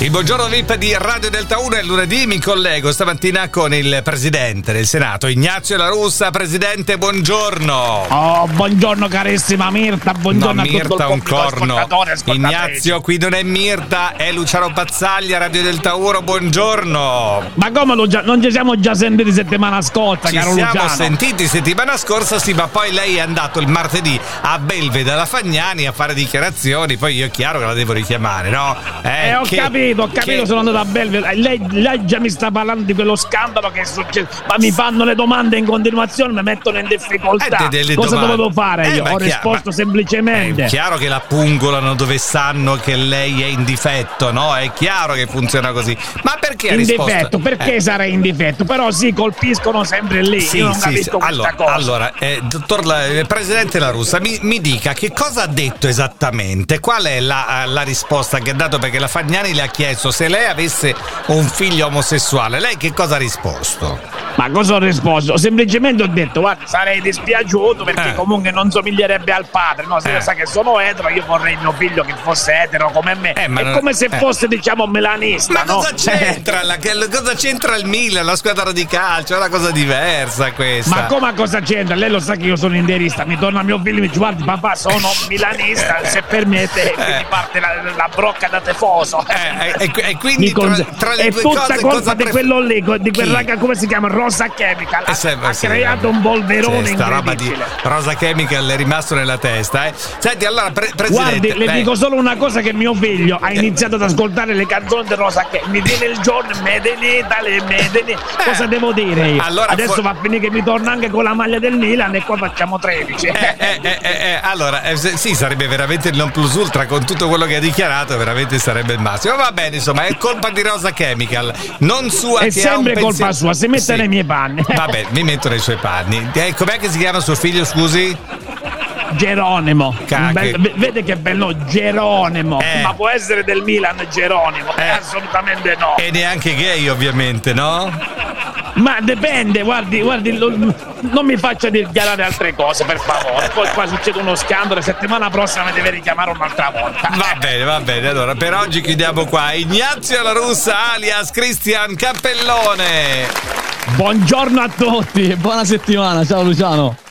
Il buongiorno VIP di Radio Delta 1 è lunedì, mi collego stamattina con il presidente del Senato, Ignazio La Russa. Presidente, buongiorno. Oh, buongiorno carissima Mirta, buongiorno no, Mirta, un corno. Ignazio, qui non è Mirta, è Luciano Pazzaglia, Radio Delta 1, buongiorno. Ma come già- non ci siamo già sentiti settimana scorsa, Ci caro siamo Luciano? sentiti settimana scorsa, sì, ma poi lei è andato il martedì a Belvede alla Fagnani a fare dichiarazioni, poi io è chiaro che la devo richiamare, no? Eh, ho che- capito, ho capito, che- sono andato a Belvio. Lei, lei già mi sta parlando di quello scandalo che è successo. Ma mi fanno le domande in continuazione, mi mettono in difficoltà. Eh, Cosa domande. dovevo fare Eh, io? Ho chiaro, risposto semplicemente. È chiaro che la pungolano dove sanno che lei è in difetto, no? È chiaro che funziona così. Ma perché in risposto? difetto, perché Eh, sarei in difetto? Però sì, colpiscono sempre lì. Sì, io non sì, sì. Allora, cosa. allora eh, dottor La- eh, Presidente La Russa, mi, mi dica che cosa ha detto esattamente? Qual è la, la risposta che ha dato? Perché la Fagnani le ha chiesto se lei avesse un figlio omosessuale. Lei che cosa ha risposto? Ma cosa ho risposto? Semplicemente ho detto, guarda, sarei dispiaciuto perché Eh. comunque non somiglierebbe al padre, no? Se Eh. sa che sono etero, io vorrei mio figlio che fosse etero come me. Eh, ma È non- come se eh. fosse, diciamo, melanista, Ma no? cosa c'entra? la- cosa c'entra il Milan, la squadra di calcio? È una cosa diversa questa. Ma come cosa c'entra? Lei lo sa che io sono interista, mi torna mio figlio e mi dice guardi papà sono milanista, se permette Eh. mi parte la, la brocca da tifoso. Eh, e, quindi con- tra, tra le è due tutta cose colpa cosa di pref- quello lì, di quel Chi? raga, come si chiama? Rosa Chemical. Eh, Ha, sembra- ha sì, creato eh. un polverone Sì, sta roba di. Rosa Chemical è rimasto nella testa, eh. Senti, allora, pre- presidente. Guardi, le dico solo una cosa che mio figlio ha iniziato ad ascoltare le canzoni di Rosa che mi viene il giorno Italy, Made in Cosa devo dire io? Eh. Allora, Adesso fu- va a finire che mi torna anche con la maglia del Milan e qua facciamo 13. Eh, eh, eh, eh, eh, allora, eh, se- sì, sarebbe veramente il non plus ultra con tutto quello che ha dichiarato, veramente sarebbe il massimo. Va bene, insomma, è colpa di Rosa Chemical, non sua È sempre colpa pensiero- sua, si mette nei miei panni. Vabbè, mi metto nei suoi panni. Eh, com'è che si chiama suo figlio, scusi? Geronimo. Bel- vede che bello, Geronimo. Eh. Ma può essere del Milan Geronimo? Eh. Assolutamente no. E neanche gay, ovviamente, no? Ma dipende, guardi, guardi, lo- non mi faccia dichiarare altre cose, per favore. Poi qua succede uno scandalo e settimana prossima mi deve richiamare un'altra volta. Va bene, va bene. Allora, per oggi chiudiamo qua. Ignazio La Russa, alias Cristian Cappellone. Buongiorno a tutti e buona settimana, ciao Luciano.